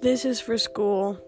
This is for school.